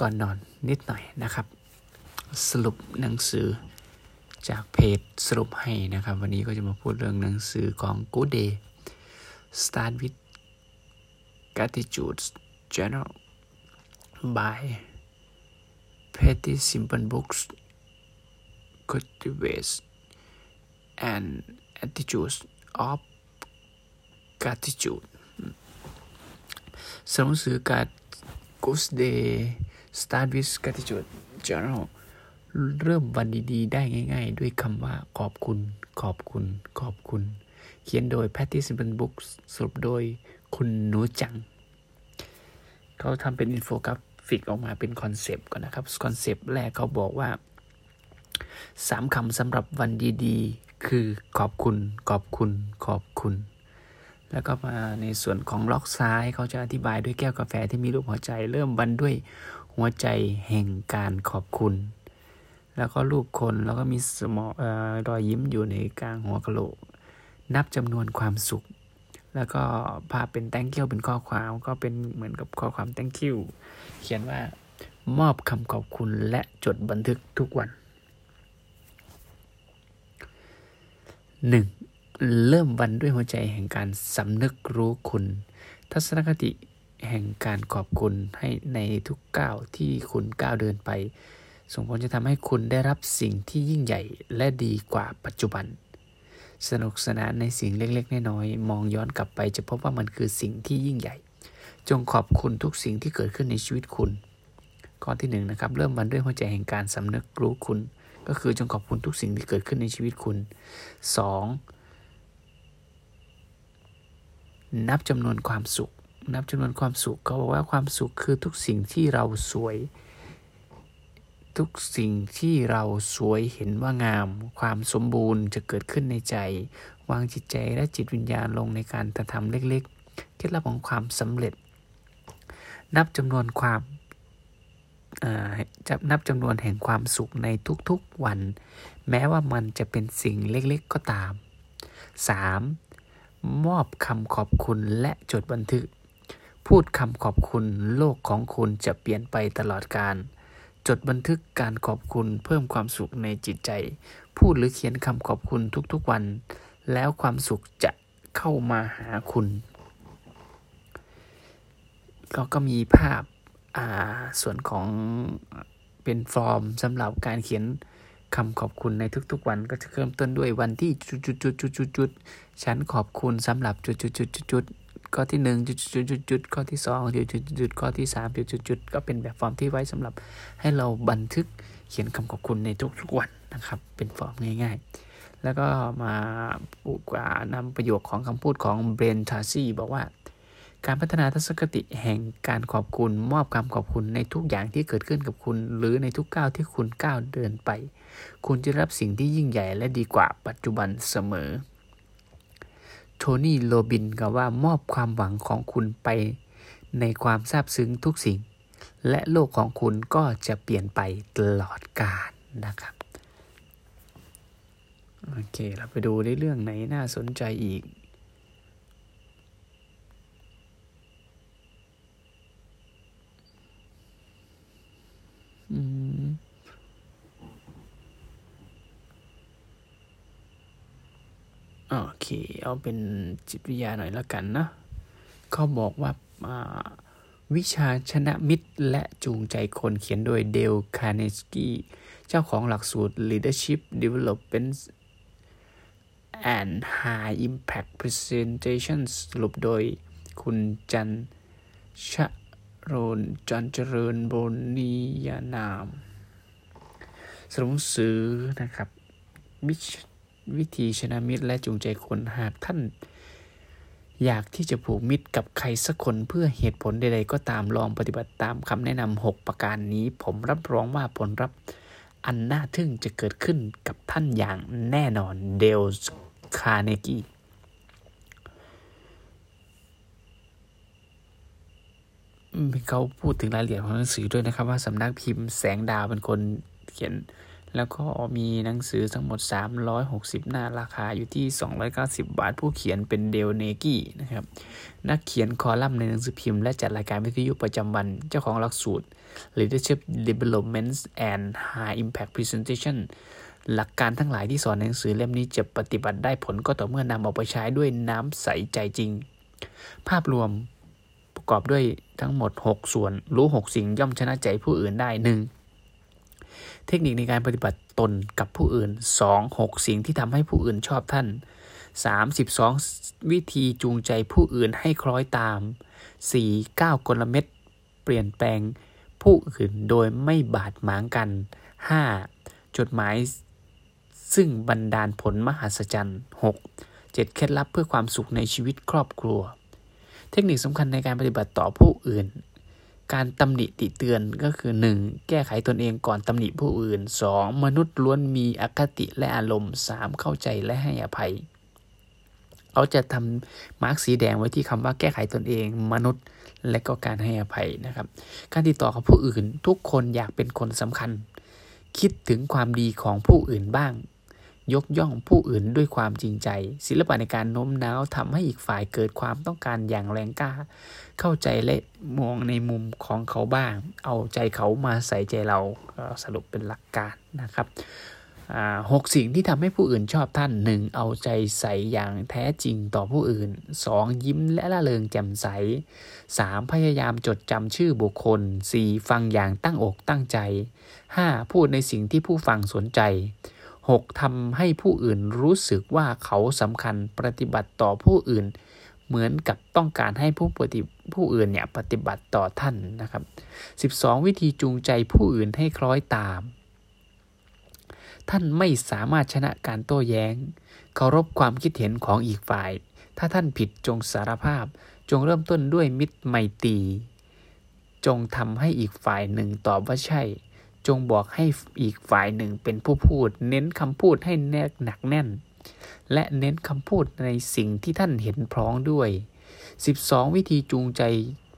ก่อนนอนนิดหน่อยนะครับ สรุปหนังสือจากเพจสรุปให้นะครับ วันนี้ก็จะมาพูดเรื่องหนังสือของ Good Day Start with Gratitude Journal by Petty Simple Books Cultivates and Attitudes of Gratitude สหนังสือการ Good Day Start with Gratitude Journal เริ่มวันดีๆ ได้ง่าย ๆ ด้วยคำว่าขอบคุณ ขอบคุณ ขอบคุณ เขียนโดย Patty Simple Books สรุปโดยคุณหนูจัง เขาทำเป็นอินโฟกราฟิกออกมาเป็นคอนเซปต์ก่อนนะครับ คอนเซปต์แรกเขาบอกว่าสามคำสำหรับวันดีๆ คือขอบคุณ ขอบคุณ ขอบคุณ แล้วก็มาในส่วนของล็อกซ้ายเขาจะอธิบายด้วยแก้วกาแฟที่มีรูปหัวใจ เริ่มวันด้วย หัวใจแห่งการขอบคุณ แล้วก็รูปคนแล้วก็มีสมออรอยยิ้มอยู่ในกลางหัวกะโหลก นับจำนวนความสุข แล้วก็ภาพเป็น thank you เป็นข้อความก็เป็นเหมือนกับข้อความ thank you เขียนว่ามอบคำขอบคุณและจดบันทึกทุกวันหนึ่งเริ่มวันด้วยหัวใจแห่งการสำนึกรู้คุณ ทัศนคติ แห่งการขอบคุณให้ในทุกก้าวที่คุณก้าวเดินไป ส่งผลจะทำให้คุณได้รับสิ่งที่ยิ่งใหญ่และดีกว่าปัจจุบัน สนุกสนานในสิ่งเล็กๆ น้อยๆมองย้อนกลับไปจะพบว่ามันคือสิ่งที่ยิ่งใหญ่ จงขอบคุณทุกสิ่งที่เกิดขึ้นในชีวิตคุณ ข้อที่หนึ่งนะครับเริ่มวันด้วยหัวใจแห่งการสำนึกรู้คุณ ก็คือจงขอบคุณทุกสิ่งที่เกิดขึ้นในชีวิตคุณ 2. นับจำนวนความสุข นับจำนวนความสุขเขาบอกว่าความสุขคือทุกสิ่งที่เราสวย ทุกสิ่งที่เราสวยเห็นว่างาม ความสมบูรณ์จะเกิดขึ้นในใจ วางจิตใจและจิตวิญญาณลงในการกระทำเล็กๆเคล็ดลับของความสำเร็จ นับจำนวนความจะนับจำนวนแห่งความสุขในทุกๆวัน แม้ว่ามันจะเป็นสิ่งเล็กๆก็ตาม 3. มอบคำขอบคุณและจดบันทึก พูดคำขอบคุณโลกของคุณจะเปลี่ยนไปตลอดการ จดบันทึกการขอบคุณเพิ่มความสุขในจิตใจ พูดหรือเขียนคำขอบคุณทุกๆวัน แล้วความสุขจะเข้ามาหาคุณก็ก็มีภาพอ่าส่วนของเป็นฟอร์มสำหรับการเขียนคำขอบคุณในทุกๆ วันก็จะเริ่มต้นด้วยวันที่จุดๆๆๆฉันขอบคุณสำหรับจุดๆๆๆ ข้อที่หนึ่งจุดๆๆๆข้อที่สองจุดๆๆข้อที่สามจุดๆๆก็เป็นแบบฟอร์มที่ไว้สำหรับให้เราบันทึกเขียนคำขอบคุณในทุกๆวันนะครับ เป็นฟอร์มง่าย ๆ แล้วก็มาปูกว่านำประโยคของคำพูดของเบรนทาซี่บอกว่า การพัฒนาทัศนคติแห่งการขอบคุณมอบคำขอบคุณในทุกอย่างที่เกิดขึ้นกับคุณ หรือในทุกก้าวที่คุณก้าวเดินไป คุณจะรับสิ่งที่ยิ่งใหญ่และดีกว่าปัจจุบันเสมอ โทนี่โรบินกล่าวว่ามอบความหวังของคุณไปในความซาบซึ้งทุกสิ่ง และโลกของคุณก็จะเปลี่ยนไปตลอดกาลนะครับ โอเค เราไปดูในเรื่องไหนน่าสนใจอีก โอเค เอาเป็นจิตวิทยาหน่อยละกันนะเขาบอกว่าวิชาชนะมิตรและจูงใจคนเขียนโดยเดลคาร์เนสกี้เจ้าของหลักสูตร Leadership Development and High Impact Presentations สรุปโดยคุณจันชะโรนจันเจริญบนียานาม สรุปสือนะครับวิ วิธีชนะมิตรและจูงใจคนหากท่าน อยากที่จะผูกมิตรกับใครสักคนเพื่อเหตุผลใดๆ ก็ตามลองปฏิบัติตามคำแนะนำหกประการนี้ ผมรับรองว่าผลลัพธ์อันน่าทึ่งจะเกิดขึ้นกับท่านอย่างแน่นอนเดลคาร์เนกีเขาพูดถึงรายละเอียดของหนังสือด้วยนะครับว่าสำนักพิมพ์แสงดาวเป็นคนเขียน แล้วก็มีหนังสือทั้งหมด 360 หน้าราคาอยู่ที่ 290 บาท ผู้เขียนเป็นเดลคาร์เนกีนะครับ นักเขียนคอลัมน์ในหนังสือพิมพ์และจัดรายการวิทยุประจำวัน เจ้าของหลักสูตร Leadership Development and High Impact Presentation หลักการทั้งหลายที่สอนในหนังสือเล่มนี้จะปฏิบัติได้ผลก็ต่อเมื่อนำเอาไปใช้ด้วยน้ำใสใจจริง ภาพรวมประกอบด้วยทั้งหมด 6 ส่วน รู้ 6 สิ่งย่อมชนะใจผู้อื่นได้ 1. เทคนิคในการปฏิบัติตนกับผู้อื่น 2. 6 สิ่งที่ทำให้ผู้อื่นชอบท่าน 32 วิธีจูงใจผู้อื่นให้คล้อยตาม 4. 9กลเม็ดเปลี่ยนแปลงผู้อื่นโดยไม่บาดหมางกัน 5. จดหมายซึ่งบันดาลผลมหัศจรรย์ 6. 7เคล็ดลับเพื่อความสุขในชีวิตครอบครัว เทคนิคสำคัญในการปฏิบัติต่อผู้อื่น การตำหนิติเตือนก็คือ 1. แก้ไขตนเองก่อนตำหนิผู้อื่น 2. มนุษย์ล้วนมีอคติและอารมณ์ 3. เข้าใจและให้อภัย เขาจะทำมาร์กสีแดงไว้ที่คำว่าแก้ไขตนเอง มนุษย์และก็การให้อภัยนะครับ การติดต่อกับผู้อื่น ทุกคนอยากเป็นคนสำคัญ คิดถึงความดีของผู้อื่นบ้าง ยกย่องผู้อื่นด้วยความจริงใจ ศิลปะในการโน้มน้าวทำให้อีกฝ่ายเกิดความต้องการอย่างแรงกล้า เข้าใจและมองในมุมของเขาบ้าง เอาใจเขามาใส่ใจเราสรุปเป็นหลักการนะครับหกสิ่งที่ทำให้ผู้อื่นชอบท่านหนึ่งเอาใจใส่อย่างแท้จริงต่อผู้อื่น 2. ยิ้มและละเริงแจ่มใส 3. พยายามจดจำชื่อบุคคล 4. ฟังอย่างตั้งอกตั้งใจ 5. พูดในสิ่งที่ผู้ฟังสนใจ 6. ทำให้ผู้อื่นรู้สึกว่าเขาสำคัญปฏิบัติต่อผู้อื่น เหมือนกับต้องการให้ผู้ปฏิผู้อื่นเนี่ยปฏิบัติต่อท่านนะครับ 12 วิธีจูงใจผู้อื่นให้คล้อยตาม ท่านไม่สามารถชนะการโต้แย้ง เคารพความคิดเห็นของอีกฝ่าย ถ้าท่านผิดจงสารภาพ จงเริ่มต้นด้วยมิตรไมตรีจงทำให้อีกฝ่ายหนึ่งตอบว่าใช่ จงบอกให้อีกฝ่ายหนึ่งเป็นผู้พูด เน้นคำพูดให้แนกหนักแน่น และเน้นคำพูดในสิ่งที่ท่านเห็นพร้องด้วย 12 วิธีจูงใจ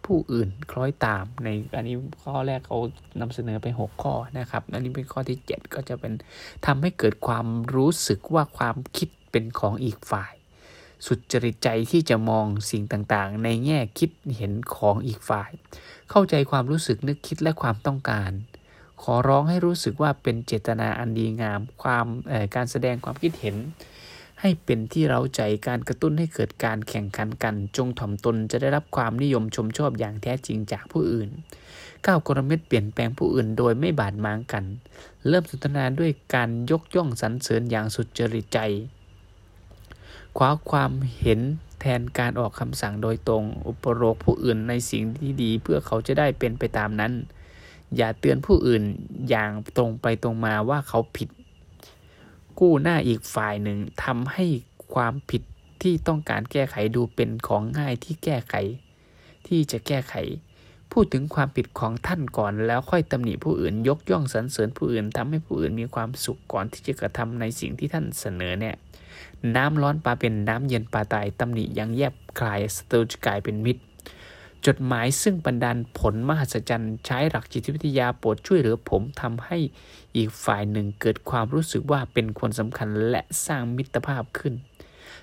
ผู้อื่นคล้อยตามในอันนี้ข้อแรกเขานำเสนอไป 6 ข้อนะครับ อันนี้เป็นข้อที่ 7 ก็จะเป็นทำให้เกิดความรู้สึกว่าความคิดเป็นของอีกฝ่าย สุดจริตใจที่จะมองสิ่งต่างๆ ในแง่คิดเห็นของอีกฝ่าย เข้าใจความรู้สึกนึกคิดและความต้องการ ขอร้องให้รู้สึกว่าเป็นเจตนาอันดีงาม ความการแสดงความคิดเห็น ให้เป็นที่เราใจการกระตุ้นให้เกิดการแข่งขันกัน จงถ่อมตนจะได้รับความนิยมชมชอบอย่างแท้จริงจากผู้อื่นก้าวกรเม็ดเปลี่ยนแปลงผู้อื่นโดยไม่บาดหมางกัน เริ่มสนทนาด้วยการยกย่องสรรเสริญอย่างสุดจริตใจ คว้าความเห็นแทนการออกคำสั่งโดยตรง อุปโลกผู้อื่นในสิ่งที่ดีเพื่อเขาจะได้เป็นไปตามนั้น อย่าเตือนผู้อื่นอย่างตรงไปตรงมาว่าเขาผิด กู้หน้าอีกฝ่ายหนึ่งทำให้ความผิดที่ต้องการแก้ไขดูเป็นของง่ายที่แก้ไข ที่จะแก้ไข พูดถึงความผิดของท่านก่อนแล้วค่อยตำหนิผู้อื่น ยกย่องสรรเสริญผู้อื่นทำให้ผู้อื่นมีความสุขก่อนที่จะกระทำในสิ่งที่ท่านเสนอเนี่ยน้ำร้อนปลาเป็นน้ำเย็นปลาตายตำหนิยังแยบคลายสตูจกลายเป็นมิตร จดหมายซึ่งบันดาลผลมหัศจรรย์ใช้หลักจิตวิทยาโปรดช่วยเหลือผมทำให้อีกฝ่ายหนึ่งเกิดความรู้สึกว่าเป็นคนสำคัญและสร้างมิตรภาพขึ้น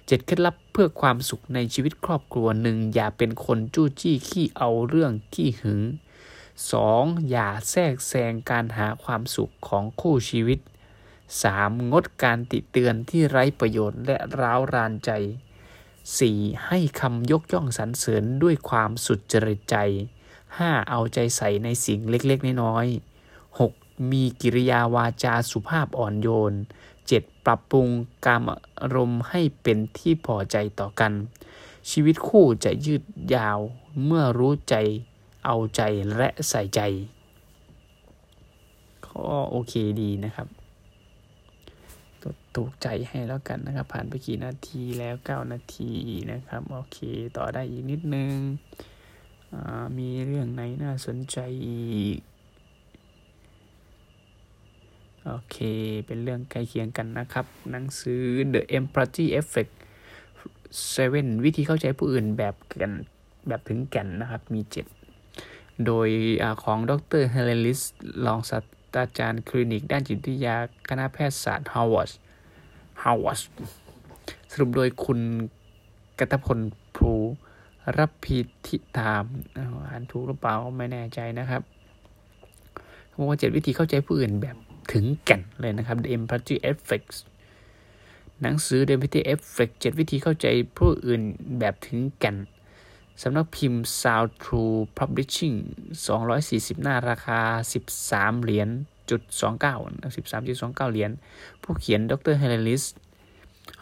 เจ็ดเคล็ดลับเพื่อความสุขในชีวิตครอบครัวหนึ่งอย่าเป็นคนจู้จี้ขี้เอาเรื่องขี้หึง 2. อย่าแทรกแซงการหาความสุขของคู่ชีวิต 3. งดการติเตือนที่ไร้ประโยชน์และร้าวรานใจ 4. ให้คำยกย่องสรรเสริญด้วยความสุดจริตใจ 5. เอาใจใส่ในสิ่งเล็กๆ น้อยๆ 6. มีกิริยาวาจาสุภาพอ่อนโยน 7. ปรับปรุงกามอารมณ์ให้เป็นที่พอใจต่อกัน ชีวิตคู่จะยืดยาวเมื่อรู้ใจ เอาใจและใส่ใจก็โอเคดีนะครับ ถูกใจให้แล้วกันนะครับ ผ่านไปกี่นาทีแล้ว 9 นาทีนะครับ โอเค ต่อได้อีกนิดนึง มีเรื่องไหนน่าสนใจอีก โอเค เป็นเรื่องใกล้เคียงกันนะครับ หนังสือ The Empathy Effect 7 วิธีเข้าใจผู้อื่นแบบกันแบบถึงแก่นนะครับ มี 7 โดยของดร.Helen Riess รองศาสตราจารย์คลินิกด้านจิตวิทยาคณะแพทยศาสตร์ฮาวาร์ด ฮาวาร์ดสรุปโดยคุณกัตพลภูรับพิธิธามอ่านถูกหรือเปล่าไม่แน่ใจนะครับเขาบอกว่าเจ็ดวิธีเข้าใจผู้อื่นแบบถึงแก่นเลยนะครับ The Empathy Effect หนังสือ The Empathy Effect เจ็ดวิธีเข้าใจผู้อื่นแบบถึงแก่นสำนักพิมพ์ Sound True Publishing 240 หน้าราคา 13 เหรียญ จุด29 13.29 เหรียญ ผู้เขียน ดร.Helen Riess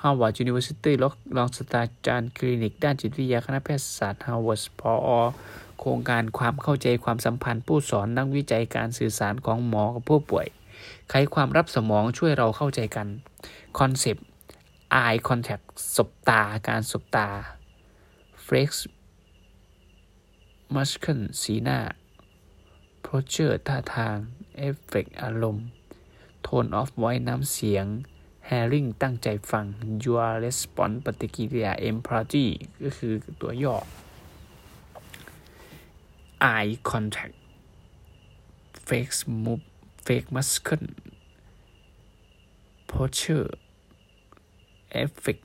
Harvard University รองศาสตราจารย์คลินิก ด้านจิตวิทยา คณะแพทยศาสตร์ Harvard พอโครงการความเข้าใจความสัมพันธ์ ผู้สอนนักวิจัยการสื่อสารของหมอกับผู้ป่วย ไขความลับสมองช่วยเราเข้าใจกัน คอนเซปต์ eye contact สบตา การสบตา flex muscle สีหน้า posture ท่าทาง effect อารมณ์ tone of voice น้ำเสียง hearing ตั้งใจฟัง your response ปฏิกิริยา empathy ก็คือตัวย่อ eye contact face move face muscle posture affect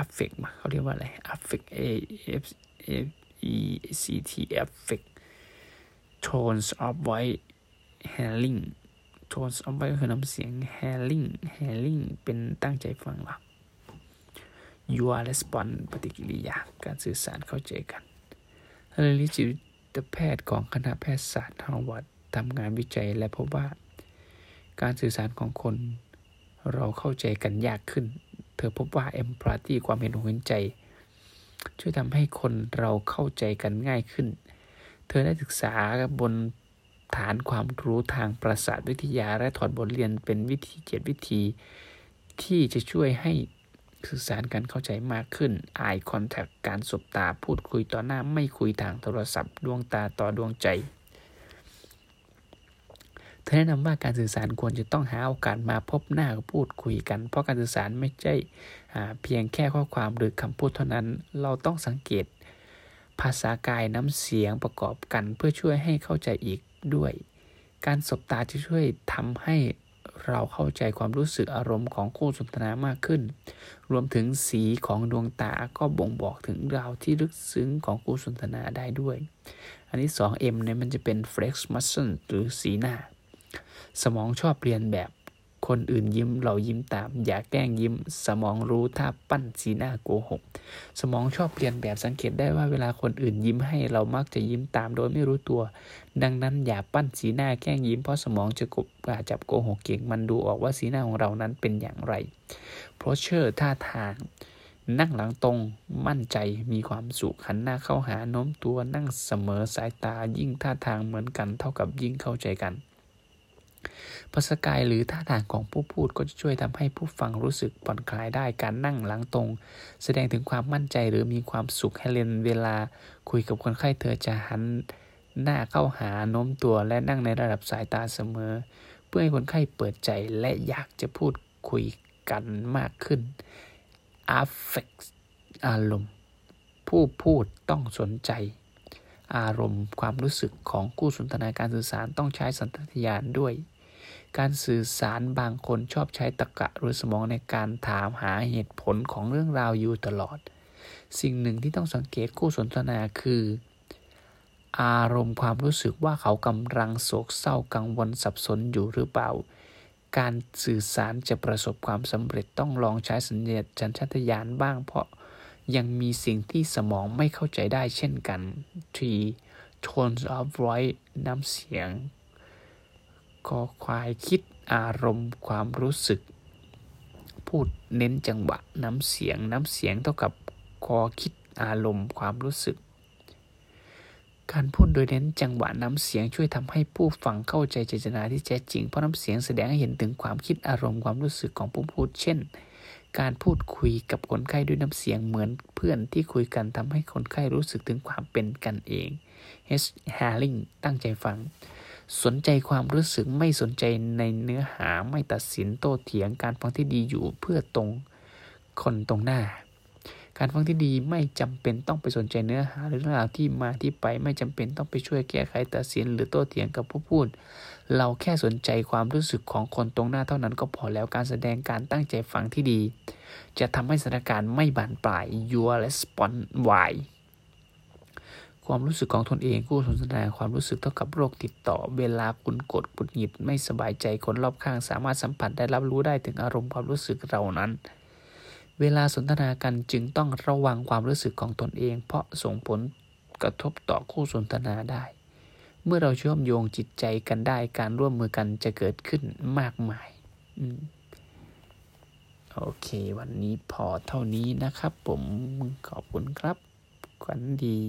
affect มาเขาเรียกว่าอะไร affect a f a e c t affect tones of voice hearing tones of voice คือน้ำเสียง hearing hearing เป็นตั้งใจฟังหรอ your response ปฏิกิริยา การสื่อสารเข้าใจกันทางนิจิตแพทย์ของคณะแพทยศาสตร์ฮาร์วาร์ดทำงานวิจัยและพบว่า การสื่อสารของคนเราเข้าใจกันยากขึ้น เธอพบว่า empathy ความเห็นอกเห็นใจ ช่วยทำให้คนเราเข้าใจกันง่ายขึ้น เธอได้ศึกษาบน ฐานความรู้ทางประสาทวิทยาและถอดบทเรียนเป็นวิธีเจ็ดวิธี ที่จะช่วยให้สื่อสารกันเข้าใจมากขึ้น eye contact การสบตาพูดคุยต่อหน้าไม่คุยทางโทรศัพท์ ดวงตาต่อดวงใจ เธอแนะนำว่าการสื่อสารควรจะต้องหาโอกาสมาพบหน้าพูดคุยกัน เพราะการสื่อสารไม่ใช่เพียงแค่ข้อความหรือคำพูดเท่านั้น เราต้องสังเกต ภาษากายน้ำเสียงประกอบกันเพื่อช่วยให้เข้าใจอีก ด้วย การสบตาจะช่วยทำให้เราเข้าใจความรู้สึกอารมณ์ของคู่สนทนามากขึ้น รวมถึงสีของดวงตาก็บ่งบอกถึงราวที่ลึกซึ้งของคู่สนทนาได้ด้วย อันนี้ 2M เนี่ยมันจะเป็น flex muscle หรือสีหน้า สมองชอบเรียนแบบ คนอื่นยิ้มเรายิ้มตาม อย่าแกล้งยิ้ม สมองรู้ถ้าปั้นสีหน้าโกหก สมองชอบเรียนแบบสังเกตได้ว่าเวลาคนอื่นยิ้มให้เรามักจะยิ้มตามโดยไม่รู้ตัว ดังนั้นอย่าปั้นสีหน้าแกล้งยิ้มเพราะสมองจะกบจับโกหกเก่งมันดูออกว่าสีหน้าของเรานั้นเป็นอย่างไรเพราะเชื่อท่าทางนั่งหลังตรงมั่นใจมีความสุขหันหน้าเข้าหาโน้มตัวนั่งเสมอสายตายิ่งท่าทางเหมือนกันเท่ากับยิ่งเข้าใจกัน ภาษากายหรือท่าทางของผู้พูดก็จะช่วยทำให้ผู้ฟังรู้สึกผ่อนคลายได้การนั่งหลังตรง แสดงถึงความมั่นใจหรือมีความสุขให้เลนเวลา คุยกับคนไข้เธอจะหันหน้าเข้าหาโน้มตัวและนั่งในระดับสายตาเสมอ เพื่อให้คนไข้เปิดใจและอยากจะพูดคุยกันมากขึ้น affect อารมณ์ ผู้พูดต้องสนใจ อารมณ์ความรู้สึกของคู่สนทนาการสื่อสารต้องใช้สัญชาตญาณด้วย การสื่อสารบางคนชอบใช้ตรรกะหรือสมองในการถามหาเหตุผลของเรื่องราวอยู่ตลอด สิ่งหนึ่งที่ต้องสังเกตคู่สนทนาคือ อารมณ์ความรู้สึกว่าเขากำลังโศกเศร้ากังวลสับสนอยู่หรือเปล่า การสื่อสารจะประสบความสำเร็จต้องลองใช้สัญญาชันชาตญาณบ้าง เพราะยังมีสิ่งที่สมองไม่เข้าใจได้เช่นกัน t tones of voice น้ำเสียง คอควายคิดอารมณ์ความรู้สึก พูดเน้นจังหวะน้ำเสียงน้ำเสียงเท่ากับคอคิดอารมณ์ความรู้สึก การพูดโดยเน้นจังหวะน้ำเสียงช่วยทำให้ผู้ฟังเข้าใจเจตนาที่แท้จริง เพราะน้ำเสียงแสดงให้เห็นถึงความคิดอารมณ์ความรู้สึกของผู้พูด เช่น การพูดคุยกับคนไข้ด้วยน้ำเสียงเหมือนเพื่อนที่คุยกันทำให้คนไข้รู้สึกถึงความเป็นกันเอง H. Haring ตั้งใจฟัง สนใจความรู้สึกไม่สนใจในเนื้อหาไม่ตัดสินโต้เถียงการฟังที่ดีอยู่เพื่อตรงคนตรงหน้า การฟังที่ดีไม่จำเป็นต้องไปสนใจเนื้อหา หรือเรื่องราวที่มาที่ไปไม่จำเป็นต้องไปช่วยแก้ไขตัดสิน หรือโต้เถียงกับผู้พูด เราแค่สนใจความรู้สึกของคนตรงหน้าเท่านั้นก็พอแล้วการแสดงการตั้งใจฟังที่ดี จะทำให้สถานการณ์ไม่บานปลาย your response why ความรู้สึกของตนเองผู้สนทนาความรู้สึกเท่ากับโรคติดต่อ เวลาคุณกดกุดหงิดไม่สบายใจคนรอบข้างสามารถสัมผัสได้รับรู้ได้ถึงอารมณ์ความรู้สึกเรานั้น เวลาสนทนากันจึงต้องระวังความรู้สึกของตนเอง เพราะส่งผลกระทบต่อคู่สนทนาได้ เมื่อเราเชื่อมโยงจิตใจกันได้การร่วมมือกันจะเกิดขึ้นมากมายโอเค วันนี้พอเท่านี้นะครับ ผมขอบคุณครับขวัญดี